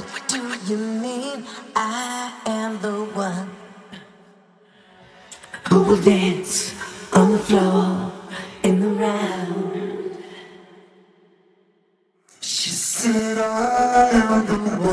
What do you mean I am the one who will dance on the floor in the round? She said I am the one.